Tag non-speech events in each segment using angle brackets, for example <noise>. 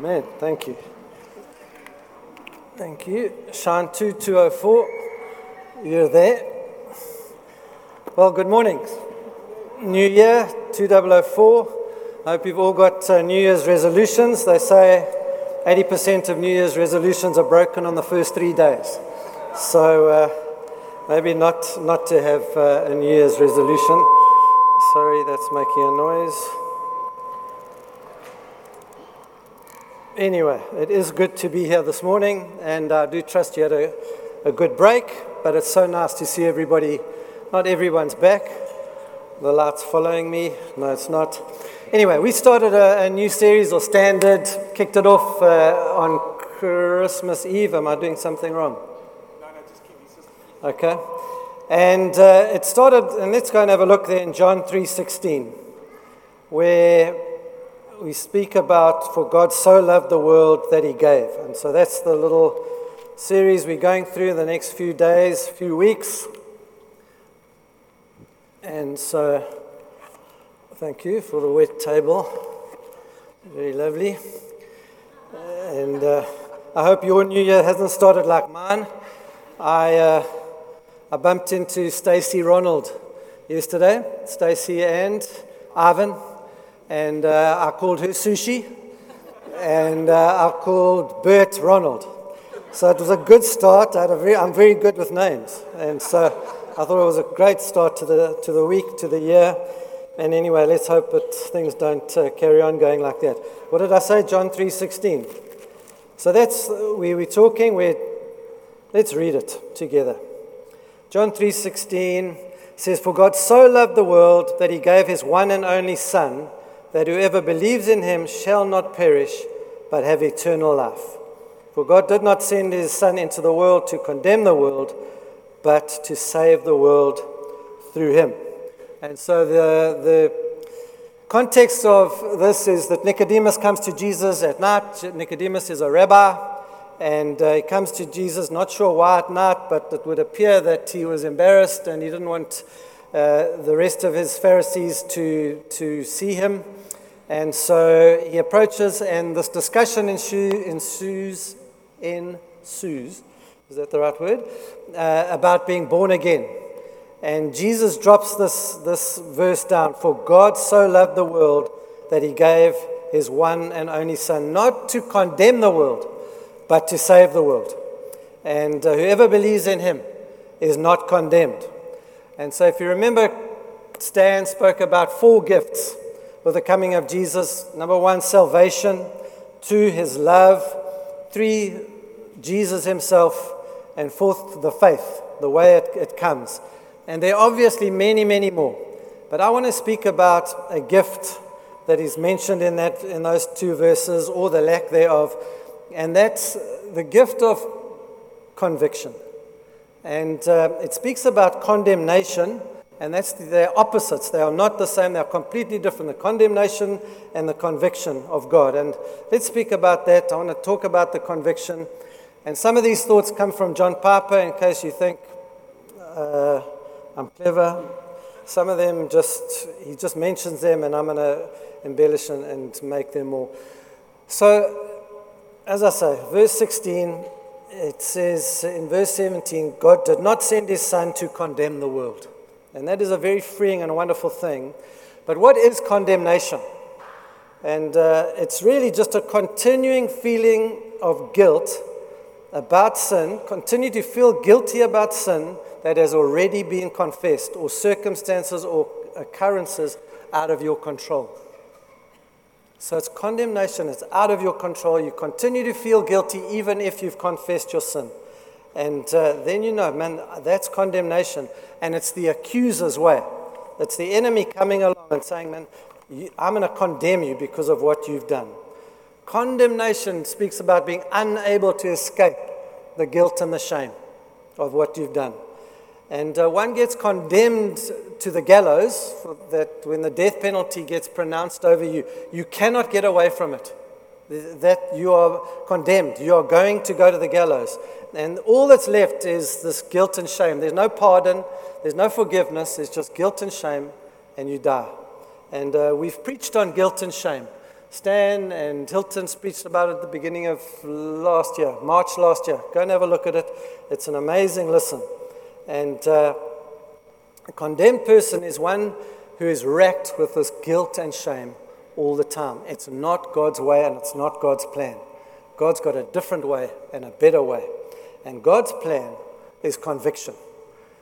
Amen. Thank you. Thank you. Shine 2204. You're there. Well, good morning. New Year 2004. I hope you've all got uh, New Year's resolutions. They say 80% of New Year's resolutions are broken on the first three days. So uh, maybe not, not to have uh, a New Year's resolution. Sorry, that's making a noise. Anyway, it is good to be here this morning, and I do trust you had a, a good break, but it's so nice to see everybody. Not everyone's back. The light's following me. No, it's not. Anyway, we started a, a new series or standard, kicked it off uh, on Christmas Eve. Am I doing something wrong? No, no, just keep. Okay. And uh, it started, and let's go and have a look there in John 3.16, where we speak about, for God so loved the world that he gave. And so that's the little series we're going through the next few days, few weeks. And so, thank you for the wet table. Very lovely. And uh, I hope your new year hasn't started like mine. I, uh, I bumped into Stacy Ronald yesterday, Stacy and Ivan, and uh, I called her Sushi, and uh, I called Bert Ronald. So it was a good start. I had a very, I'm very good with names, and so I thought it was a great start to the to the week, to the year. And anyway, let's hope that things don't uh, carry on going like that. What did I say? John three sixteen. So that's we we're talking. We let's read it together. John three sixteen says, "For God so loved the world that He gave His one and only Son." That whoever believes in him shall not perish, but have eternal life. For God did not send his Son into the world to condemn the world, but to save the world through him. And so the, the context of this is that Nicodemus comes to Jesus at night. Nicodemus is a rabbi, and uh, he comes to Jesus, not sure why at night, but it would appear that he was embarrassed and he didn't want the rest of his Pharisees to, to see him. And so he approaches, and this discussion ensues, ensues, ensues is that the right word? Uh, about being born again. And Jesus drops this, this verse down For God so loved the world that he gave his one and only Son, not to condemn the world, but to save the world. And uh, whoever believes in him is not condemned. And so, if you remember, Stan spoke about four gifts with the coming of Jesus. Number one, salvation. Two, his love. Three, Jesus himself. And fourth, the faith, the way it, it comes. And there are obviously many, many more. But I want to speak about a gift that is mentioned in, that, in those two verses, or the lack thereof. And that's the gift of conviction. And uh, it speaks about condemnation and that's the, they're opposites. They are not the same. They are completely different. The condemnation and the conviction of God. And let's speak about that. I want to talk about the conviction. And some of these thoughts come from John Piper, in case you think uh, I'm clever. Some of them just, he just mentions them, and I'm going to embellish and, and make them more. So, as I say, verse 16, it says in verse 17, God did not send his son to condemn the world. And that is a very freeing and wonderful thing. But what is condemnation? And uh, it's really just a continuing feeling of guilt about sin, continue to feel guilty about sin that has already been confessed, or circumstances or occurrences out of your control. So it's condemnation, it's out of your control. You continue to feel guilty even if you've confessed your sin. And uh, then you know, man, that's condemnation. And it's the accuser's way. It's the enemy coming along and saying, man, you, I'm going to condemn you because of what you've done. Condemnation speaks about being unable to escape the guilt and the shame of what you've done. And uh, one gets condemned to the gallows that when the death penalty gets pronounced over you, you cannot get away from it that you are condemned. You are going to go to the gallows. And all that's left is this guilt and shame. There's no pardon, there's no forgiveness, it's just guilt and shame, and you die. And uh, we've preached on guilt and shame. Stan and Hilton preached about it at the beginning of last year, March last year. Go and have a look at it. It's an amazing listen. And uh, a condemned person is one who is racked with this guilt and shame all the time. It's not God's way and it's not God's plan. God's got a different way and a better way. And God's plan is conviction.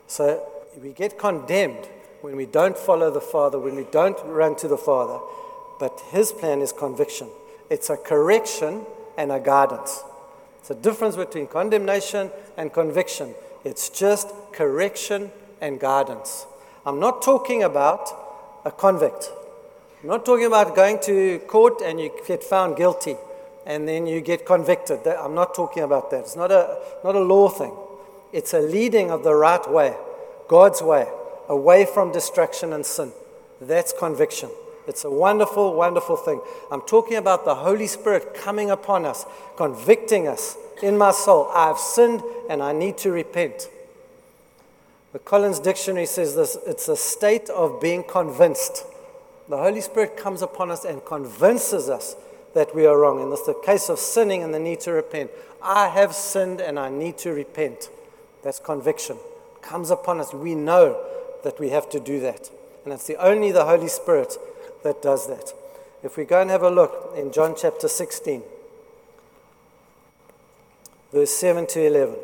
So we get condemned when we don't follow the Father, when we don't run to the Father. But His plan is conviction. It's a correction and a guidance. It's a difference between condemnation and conviction. It's just correction and guidance. I'm not talking about a convict. I'm not talking about going to court and you get found guilty and then you get convicted. I'm not talking about that. It's not a, not a law thing. It's a leading of the right way, God's way, away from destruction and sin. That's conviction. It's a wonderful, wonderful thing. I'm talking about the Holy Spirit coming upon us, convicting us in my soul. I've sinned and I need to repent. The Collins Dictionary says this it's a state of being convinced. The Holy Spirit comes upon us and convinces us that we are wrong. And it's the case of sinning and the need to repent. I have sinned and I need to repent. That's conviction. It comes upon us. We know that we have to do that. And it's the only the Holy Spirit that does that. If we go and have a look in John chapter 16, verse 7 to 11.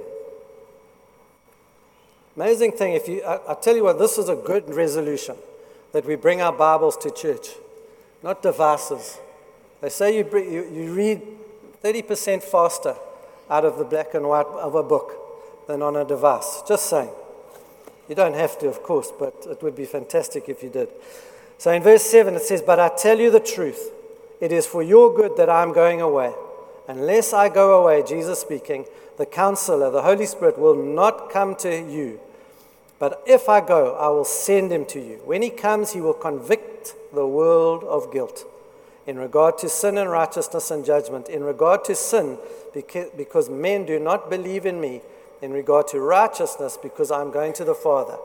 Amazing thing, if you, I, I tell you what, this is a good resolution that we bring our Bibles to church, not devices. They say you, bring, you, you read 30% faster out of the black and white of a book than on a device. Just saying. You don't have to, of course, but it would be fantastic if you did. So in verse 7, it says, But I tell you the truth, it is for your good that I'm going away. Unless I go away, Jesus speaking, the counselor, the Holy Spirit, will not come to you. But if I go, I will send him to you. When he comes, he will convict the world of guilt in regard to sin and righteousness and judgment. In regard to sin, because men do not believe in me. In regard to righteousness, because I'm going to the Father,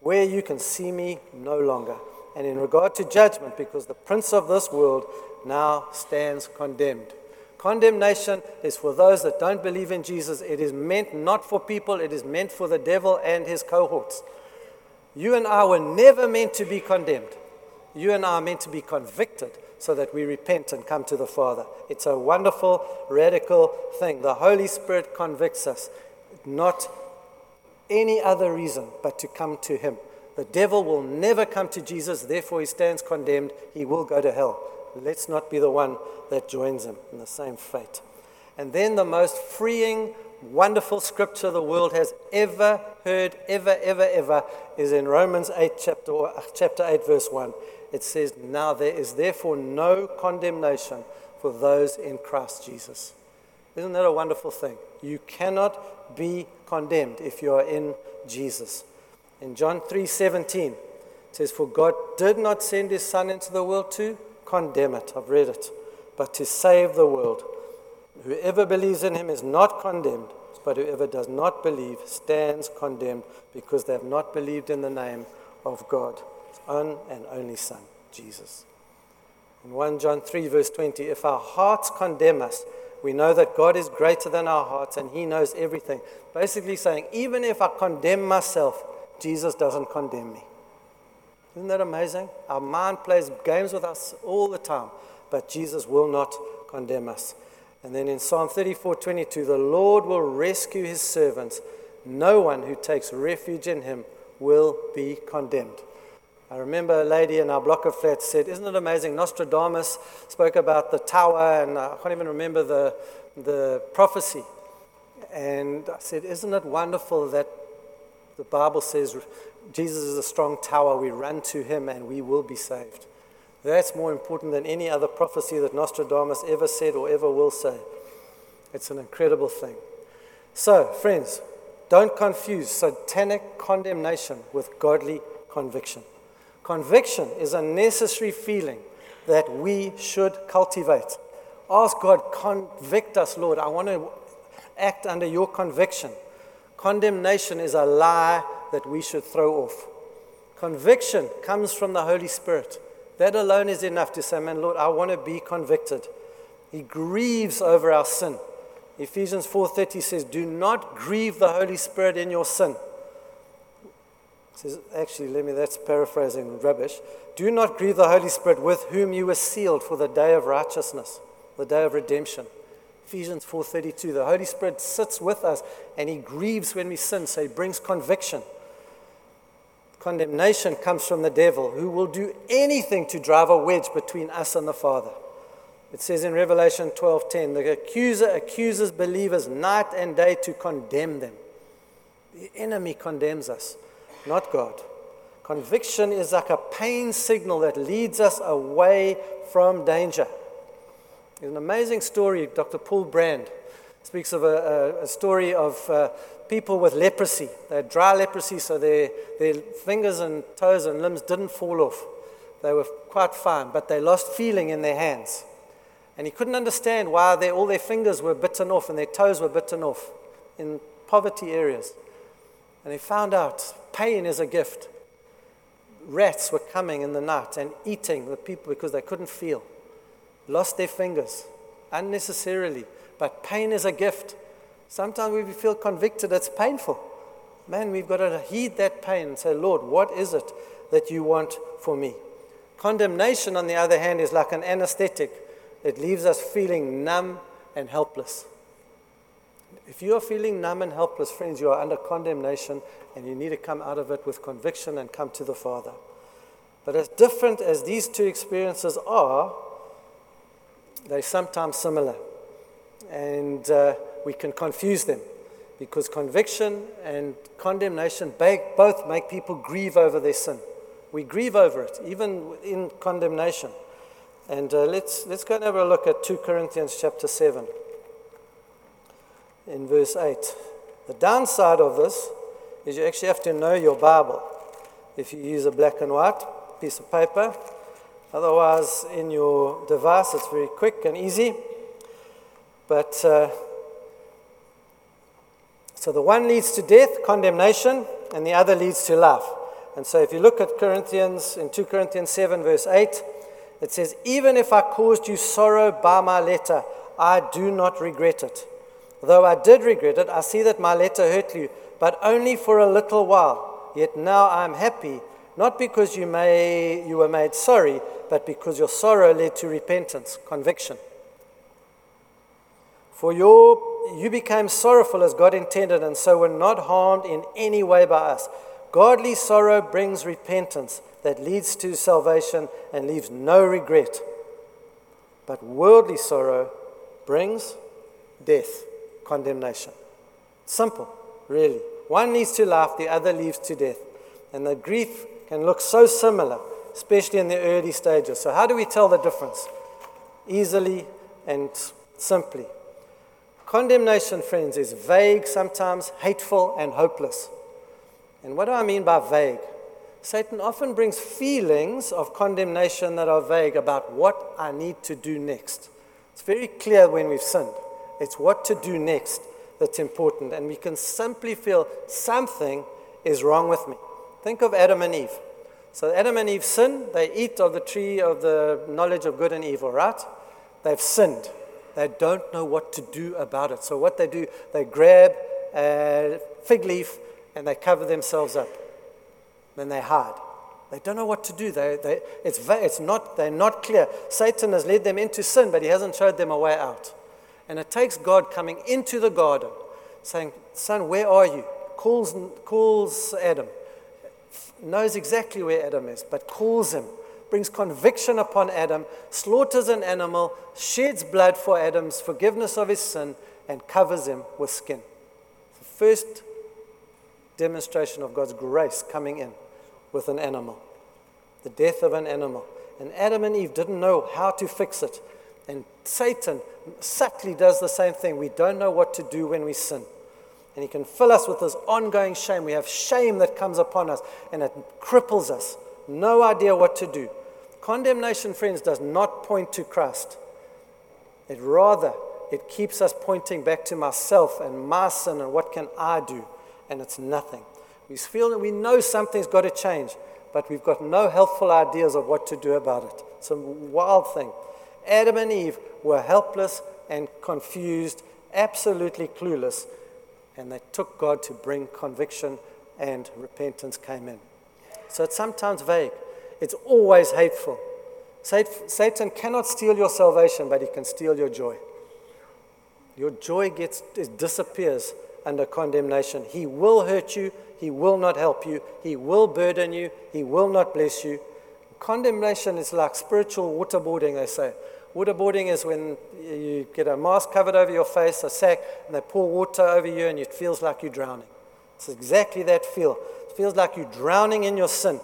where you can see me no longer and in regard to judgment, because the prince of this world now stands condemned. Condemnation is for those that don't believe in Jesus. It is meant not for people, it is meant for the devil and his cohorts. You and I were never meant to be condemned. You and I are meant to be convicted so that we repent and come to the Father. It's a wonderful, radical thing. The Holy Spirit convicts us, not any other reason but to come to Him. The devil will never come to Jesus, therefore he stands condemned. He will go to hell. Let's not be the one that joins him in the same fate. And then the most freeing, wonderful scripture the world has ever heard, ever, ever, ever, is in Romans 8, chapter, chapter 8, verse 1. It says, Now there is therefore no condemnation for those in Christ Jesus. Isn't that a wonderful thing? You cannot be condemned if you are in Jesus. In John 3:17 it says for God did not send his son into the world to condemn it. I've read it. But to save the world. Whoever believes in him is not condemned, but whoever does not believe stands condemned because they have not believed in the name of God, his own and only son, Jesus. In 1 John 3 verse 20, if our hearts condemn us, we know that God is greater than our hearts and he knows everything. Basically saying, even if I condemn myself, Jesus doesn't condemn me. Isn't that amazing? Our mind plays games with us all the time, but Jesus will not condemn us. And then in Psalm 34 22, the Lord will rescue his servants. No one who takes refuge in him will be condemned. I remember a lady in our block of flats said, Isn't it amazing? Nostradamus spoke about the tower, and I can't even remember the, the prophecy. And I said, Isn't it wonderful that the Bible says Jesus is a strong tower. We run to him and we will be saved. That's more important than any other prophecy that Nostradamus ever said or ever will say. It's an incredible thing. So, friends, don't confuse satanic condemnation with godly conviction. Conviction is a necessary feeling that we should cultivate. Ask God, convict us, Lord. I want to act under your conviction. Condemnation is a lie that we should throw off. Conviction comes from the Holy Spirit. That alone is enough to say, Man, Lord, I want to be convicted. He grieves over our sin. Ephesians 4:30 says, "Do not grieve the Holy Spirit in your sin." It says, actually, let me, that's paraphrasing rubbish. Do not grieve the Holy Spirit with whom you were sealed for the day of righteousness, the day of redemption. Ephesians 4:32. The Holy Spirit sits with us and he grieves when we sin, so he brings conviction. Condemnation comes from the devil, who will do anything to drive a wedge between us and the Father. It says in Revelation 12:10, the accuser accuses believers night and day to condemn them. The enemy condemns us, not God. Conviction is like a pain signal that leads us away from danger. There's an amazing story, Dr. Paul Brand speaks of a, a, a story of uh, people with leprosy. They had dry leprosy, so their, their fingers and toes and limbs didn't fall off. They were quite fine, but they lost feeling in their hands. And he couldn't understand why they, all their fingers were bitten off and their toes were bitten off in poverty areas. And he found out pain is a gift. Rats were coming in the night and eating the people because they couldn't feel. Lost their fingers unnecessarily. But pain is a gift. Sometimes we feel convicted, it's painful. Man, we've got to heed that pain and say, Lord, what is it that you want for me? Condemnation, on the other hand, is like an anesthetic, it leaves us feeling numb and helpless. If you are feeling numb and helpless, friends, you are under condemnation and you need to come out of it with conviction and come to the Father. But as different as these two experiences are, they're sometimes similar. And uh, we can confuse them because conviction and condemnation both make people grieve over their sin. We grieve over it, even in condemnation. And uh, let's, let's go and have a look at 2 Corinthians chapter 7 in verse 8. The downside of this is you actually have to know your Bible if you use a black and white piece of paper. Otherwise, in your device, it's very quick and easy. But uh, so the one leads to death, condemnation, and the other leads to life. And so if you look at Corinthians, in 2 Corinthians 7, verse 8, it says, Even if I caused you sorrow by my letter, I do not regret it. Though I did regret it, I see that my letter hurt you, but only for a little while. Yet now I am happy, not because you, may, you were made sorry, but because your sorrow led to repentance, conviction. For your, you became sorrowful as God intended, and so were not harmed in any way by us. Godly sorrow brings repentance that leads to salvation and leaves no regret. But worldly sorrow brings death, condemnation. Simple, really. One leads to life, the other leads to death. And the grief can look so similar, especially in the early stages. So, how do we tell the difference? Easily and simply. Condemnation, friends, is vague, sometimes hateful, and hopeless. And what do I mean by vague? Satan often brings feelings of condemnation that are vague about what I need to do next. It's very clear when we've sinned. It's what to do next that's important. And we can simply feel something is wrong with me. Think of Adam and Eve. So, Adam and Eve sin, they eat of the tree of the knowledge of good and evil, right? They've sinned. They don't know what to do about it. So, what they do, they grab a fig leaf and they cover themselves up. Then they hide. They don't know what to do. They, they, it's, it's not, they're not clear. Satan has led them into sin, but he hasn't showed them a way out. And it takes God coming into the garden, saying, Son, where are you? Calls, calls Adam, knows exactly where Adam is, but calls him brings conviction upon Adam, slaughters an animal, sheds blood for Adam's forgiveness of his sin, and covers him with skin. The first demonstration of God's grace coming in with an animal, the death of an animal. And Adam and Eve didn't know how to fix it. And Satan subtly does the same thing. We don't know what to do when we sin. And he can fill us with this ongoing shame. We have shame that comes upon us and it cripples us no idea what to do. Condemnation, friends, does not point to Christ. It rather, it keeps us pointing back to myself and my sin and what can I do? And it's nothing. We feel that we know something's got to change, but we've got no helpful ideas of what to do about it. It's a wild thing. Adam and Eve were helpless and confused, absolutely clueless, and they took God to bring conviction and repentance came in. So it's sometimes vague, it's always hateful. Satan cannot steal your salvation, but he can steal your joy. Your joy gets, disappears under condemnation. He will hurt you. He will not help you. He will burden you. He will not bless you. Condemnation is like spiritual waterboarding, they say. Waterboarding is when you get a mask covered over your face, a sack, and they pour water over you, and it feels like you're drowning. It's exactly that feel. It feels like you're drowning in your sin.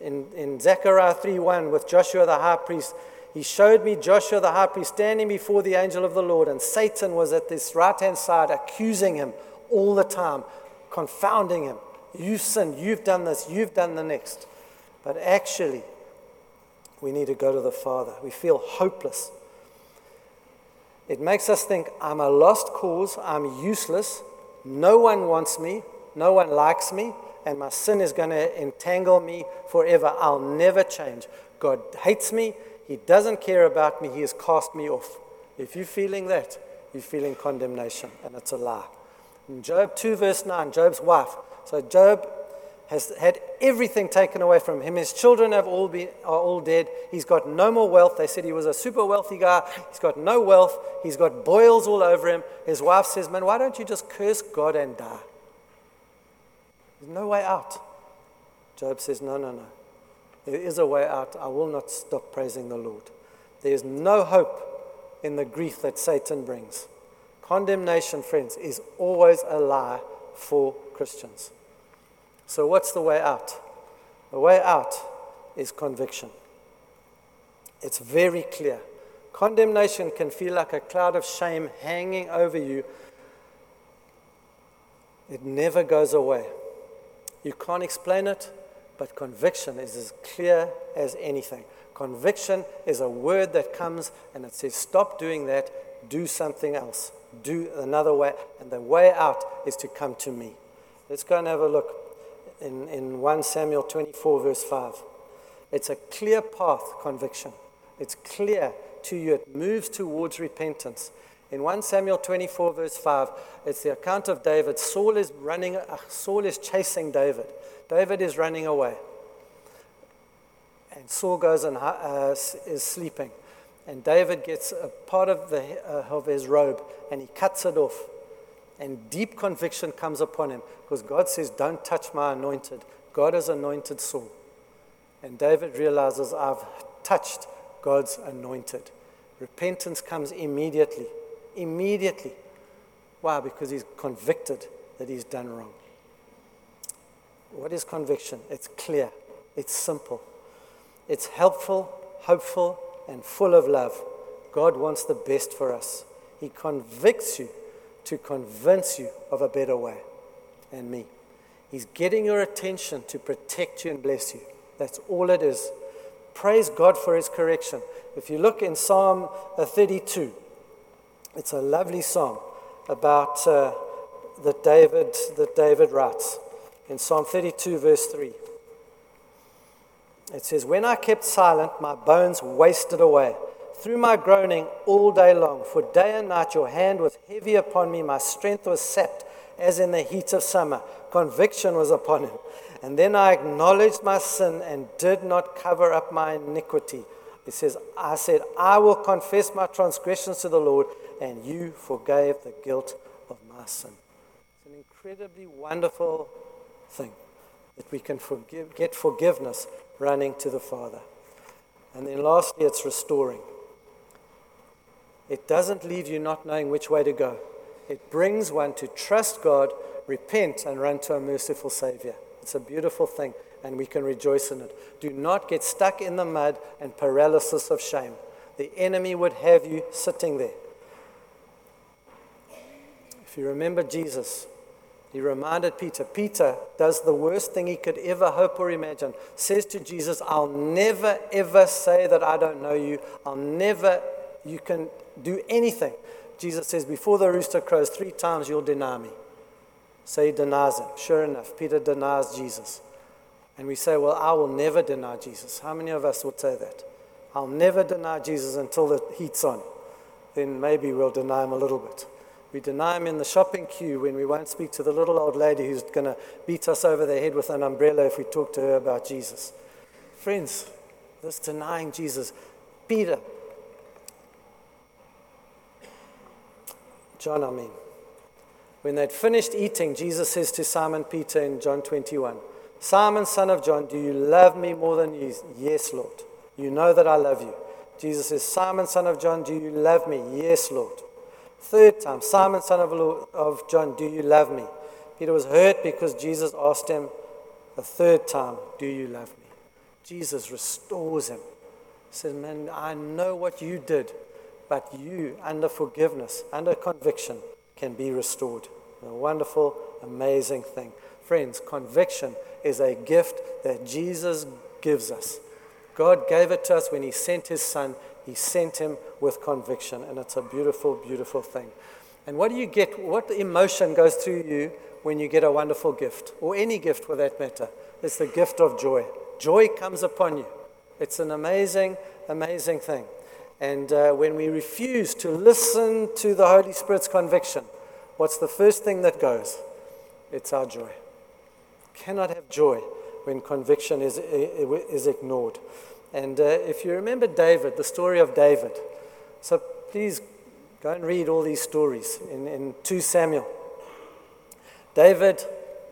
In, in Zechariah 3:1 with Joshua the high priest, he showed me Joshua the high priest standing before the angel of the Lord, and Satan was at this right hand side accusing him all the time, confounding him. You've sinned, you've done this, you've done the next. But actually, we need to go to the Father. We feel hopeless. It makes us think, I'm a lost cause, I'm useless, no one wants me, no one likes me, and my sin is going to entangle me forever. I'll never change. God hates me, He doesn't care about me, He has cast me off. If you're feeling that, you're feeling condemnation, and it's a lie. In Job 2, verse 9, Job's wife. So Job has had everything taken away from him. His children have all been, are all dead. He's got no more wealth. They said he was a super wealthy guy. He's got no wealth. He's got boils all over him. His wife says, Man, why don't you just curse God and die? There's no way out. Job says, No, no, no. There is a way out. I will not stop praising the Lord. There is no hope in the grief that Satan brings. Condemnation, friends, is always a lie for Christians. So, what's the way out? The way out is conviction. It's very clear. Condemnation can feel like a cloud of shame hanging over you. It never goes away. You can't explain it, but conviction is as clear as anything. Conviction is a word that comes and it says, Stop doing that, do something else, do another way. And the way out is to come to me. Let's go and have a look in, in 1 Samuel 24, verse 5. It's a clear path, conviction. It's clear to you, it moves towards repentance. In 1 Samuel 24, verse 5, it's the account of David. Saul is running, uh, Saul is chasing David. David is running away. And Saul goes and uh, is sleeping. And David gets a part of, the, uh, of his robe and he cuts it off. And deep conviction comes upon him because God says, Don't touch my anointed. God has anointed Saul. And David realizes, I've touched God's anointed. Repentance comes immediately. Immediately. Why? Because he's convicted that he's done wrong. What is conviction? It's clear, it's simple, it's helpful, hopeful, and full of love. God wants the best for us. He convicts you to convince you of a better way and me. He's getting your attention to protect you and bless you. That's all it is. Praise God for his correction. If you look in Psalm uh, 32, it's a lovely psalm about uh, that David that David writes in Psalm 32 verse 3. It says, "When I kept silent, my bones wasted away through my groaning all day long. For day and night your hand was heavy upon me, my strength was sapped as in the heat of summer. Conviction was upon him. And then I acknowledged my sin and did not cover up my iniquity. It says, I said, I will confess my transgressions to the Lord, and you forgave the guilt of my sin. It's an incredibly wonderful thing that we can forgive, get forgiveness running to the Father. And then lastly, it's restoring. It doesn't leave you not knowing which way to go. It brings one to trust God, repent, and run to a merciful Savior. It's a beautiful thing, and we can rejoice in it. Do not get stuck in the mud and paralysis of shame. The enemy would have you sitting there. If you remember Jesus, he reminded Peter, Peter does the worst thing he could ever hope or imagine. Says to Jesus, I'll never ever say that I don't know you. I'll never, you can do anything. Jesus says, Before the rooster crows three times, you'll deny me. So he denies him. Sure enough, Peter denies Jesus. And we say, Well, I will never deny Jesus. How many of us would say that? I'll never deny Jesus until the heat's on. Then maybe we'll deny him a little bit. We deny him in the shopping queue when we won't speak to the little old lady who's going to beat us over the head with an umbrella if we talk to her about Jesus. Friends, this denying Jesus, Peter, John, I mean, when they'd finished eating, Jesus says to Simon Peter in John 21, Simon, son of John, do you love me more than you? Yes, Lord. You know that I love you. Jesus says, Simon, son of John, do you love me? Yes, Lord. Third time, Simon, son of, of John, do you love me? Peter was hurt because Jesus asked him the third time, Do you love me? Jesus restores him. He says, Man, I know what you did, but you, under forgiveness, under conviction, can be restored. A wonderful, amazing thing. Friends, conviction is a gift that Jesus gives us. God gave it to us when He sent His Son. He sent Him with conviction, and it's a beautiful, beautiful thing. And what do you get? What emotion goes through you when you get a wonderful gift, or any gift for that matter? It's the gift of joy. Joy comes upon you. It's an amazing, amazing thing. And uh, when we refuse to listen to the Holy Spirit's conviction, what's the first thing that goes? It's our joy. Cannot have joy when conviction is, is ignored. And uh, if you remember David, the story of David, so please go and read all these stories in, in 2 Samuel. David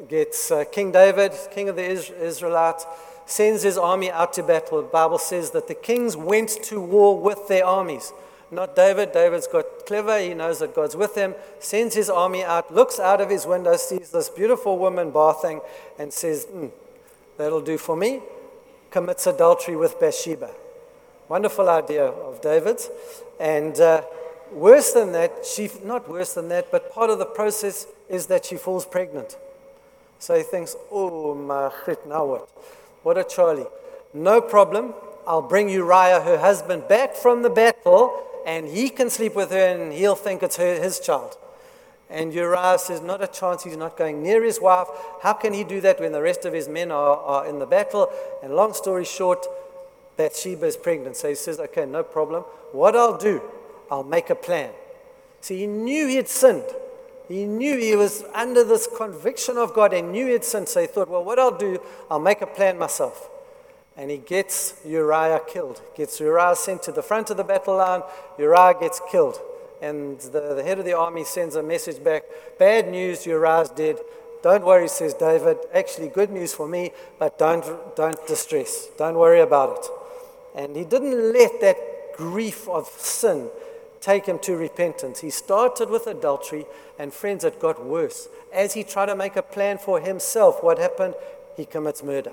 gets, uh, King David, king of the Israelites, sends his army out to battle. The Bible says that the kings went to war with their armies. Not David. David's got clever. He knows that God's with him. Sends his army out, looks out of his window, sees this beautiful woman bathing, and says, mm, That'll do for me. Commits adultery with Bathsheba. Wonderful idea of David's. And uh, worse than that, she, not worse than that, but part of the process is that she falls pregnant. So he thinks, oh, my now what? What a Charlie. No problem. I'll bring Uriah, her husband, back from the battle, and he can sleep with her, and he'll think it's her, his child. And Uriah says, Not a chance, he's not going near his wife. How can he do that when the rest of his men are, are in the battle? And long story short, Bathsheba is pregnant. So he says, Okay, no problem. What I'll do, I'll make a plan. See, he knew he had sinned. He knew he was under this conviction of God and knew had sinned. So he thought, well, what I'll do, I'll make a plan myself. And he gets Uriah killed. Gets Uriah sent to the front of the battle line. Uriah gets killed. And the, the head of the army sends a message back Bad news, Uriah's dead. Don't worry, says David. Actually, good news for me, but don't, don't distress. Don't worry about it. And he didn't let that grief of sin take him to repentance. He started with adultery, and friends, it got worse. As he tried to make a plan for himself, what happened? He commits murder.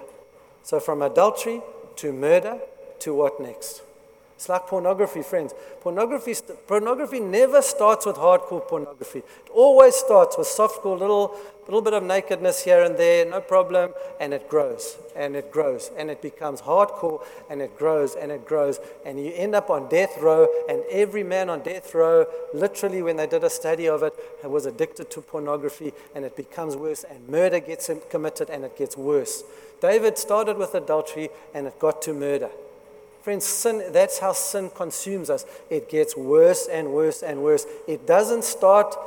So, from adultery to murder to what next? It's like pornography, friends. Pornography, pornography never starts with hardcore pornography. It always starts with softcore, little, little bit of nakedness here and there, no problem, and it grows, and it grows, and it becomes hardcore, and it grows, and it grows, and you end up on death row, and every man on death row, literally, when they did a study of it, was addicted to pornography, and it becomes worse, and murder gets committed, and it gets worse. David started with adultery, and it got to murder. Friends, sin, that's how sin consumes us. It gets worse and worse and worse. It doesn't start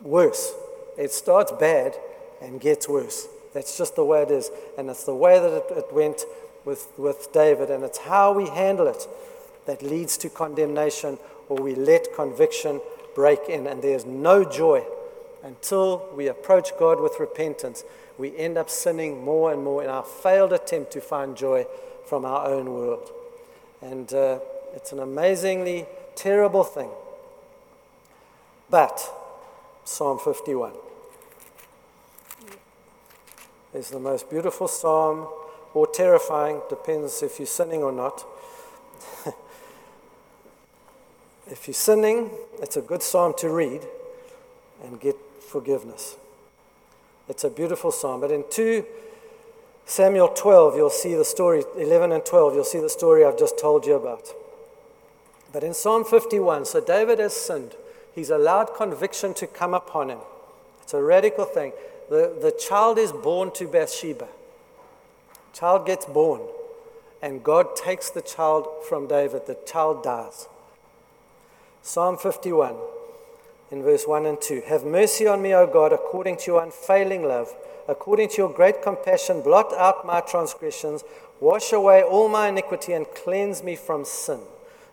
worse, it starts bad and gets worse. That's just the way it is. And it's the way that it, it went with, with David. And it's how we handle it that leads to condemnation or we let conviction break in. And there's no joy until we approach God with repentance. We end up sinning more and more in our failed attempt to find joy from our own world. And uh, it's an amazingly terrible thing. But, Psalm 51 is the most beautiful psalm, or terrifying, depends if you're sinning or not. <laughs> if you're sinning, it's a good psalm to read and get forgiveness. It's a beautiful psalm. But in 2 Samuel 12, you'll see the story, 11 and 12, you'll see the story I've just told you about. But in Psalm 51, so David has sinned. He's allowed conviction to come upon him. It's a radical thing. The, the child is born to Bathsheba. Child gets born, and God takes the child from David. The child dies. Psalm 51, in verse 1 and 2 Have mercy on me, O God, according to your unfailing love. According to your great compassion, blot out my transgressions, wash away all my iniquity, and cleanse me from sin.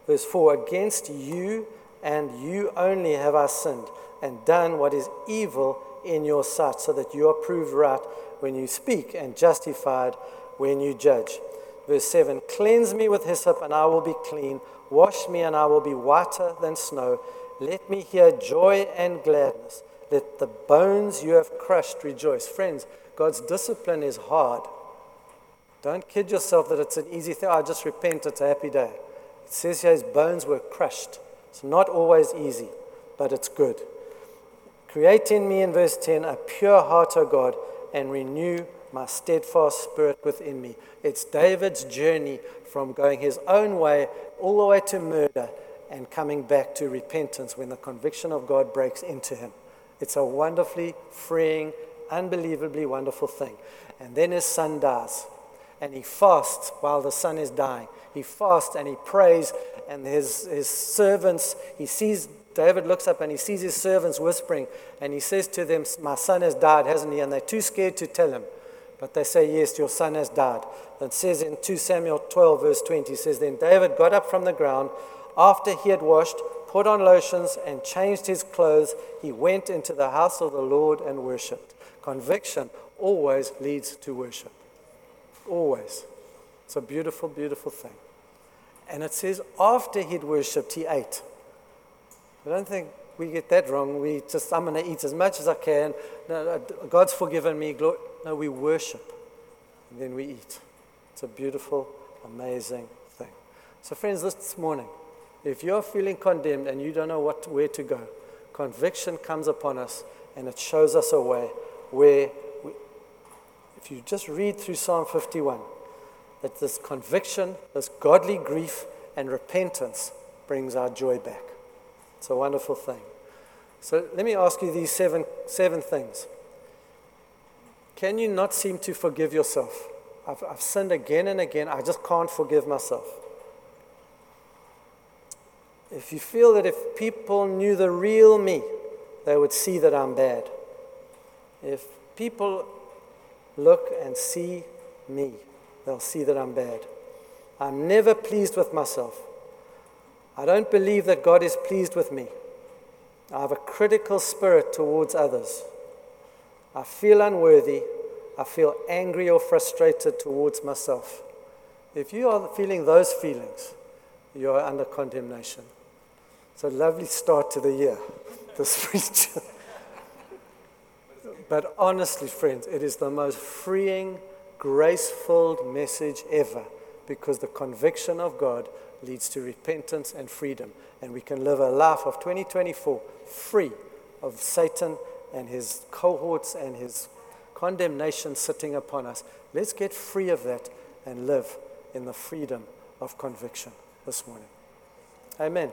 Verse 4 Against you and you only have I sinned and done what is evil in your sight, so that you are proved right when you speak and justified when you judge. Verse 7 Cleanse me with hyssop, and I will be clean. Wash me, and I will be whiter than snow. Let me hear joy and gladness. Let the bones you have crushed rejoice. Friends, God's discipline is hard. Don't kid yourself that it's an easy thing. I just repent, it's a happy day. It says here his bones were crushed. It's not always easy, but it's good. Create in me, in verse 10, a pure heart, O God, and renew my steadfast spirit within me. It's David's journey from going his own way all the way to murder and coming back to repentance when the conviction of God breaks into him. It's a wonderfully freeing, unbelievably wonderful thing. And then his son dies, and he fasts while the son is dying. He fasts and he prays, and his, his servants, he sees David looks up and he sees his servants whispering, and he says to them, My son has died, hasn't he? And they're too scared to tell him. But they say, Yes, your son has died. It says in 2 Samuel 12, verse 20, says, Then David got up from the ground after he had washed, put on lotions, and changed his clothes. He went into the house of the Lord and worshipped. Conviction always leads to worship. Always. It's a beautiful, beautiful thing. And it says, after he'd worshipped, he ate. I don't think we get that wrong. We just, I'm going to eat as much as I can. No, God's forgiven me. No, we worship and then we eat. It's a beautiful, amazing thing. So, friends, this morning, if you're feeling condemned and you don't know what, where to go, conviction comes upon us and it shows us a way where, we, if you just read through Psalm 51, that this conviction, this godly grief and repentance brings our joy back. It's a wonderful thing. So let me ask you these seven, seven things. Can you not seem to forgive yourself? I've, I've sinned again and again. I just can't forgive myself. If you feel that if people knew the real me, they would see that I'm bad. If people look and see me, they'll see that I'm bad. I'm never pleased with myself. I don't believe that God is pleased with me. I have a critical spirit towards others. I feel unworthy. I feel angry or frustrated towards myself. If you are feeling those feelings, you are under condemnation. It's a lovely start to the year, <laughs> this preacher. but honestly, friends, it is the most freeing, grace filled message ever because the conviction of God leads to repentance and freedom. And we can live a life of 2024 free of Satan and his cohorts and his condemnation sitting upon us. Let's get free of that and live in the freedom of conviction this morning. Amen.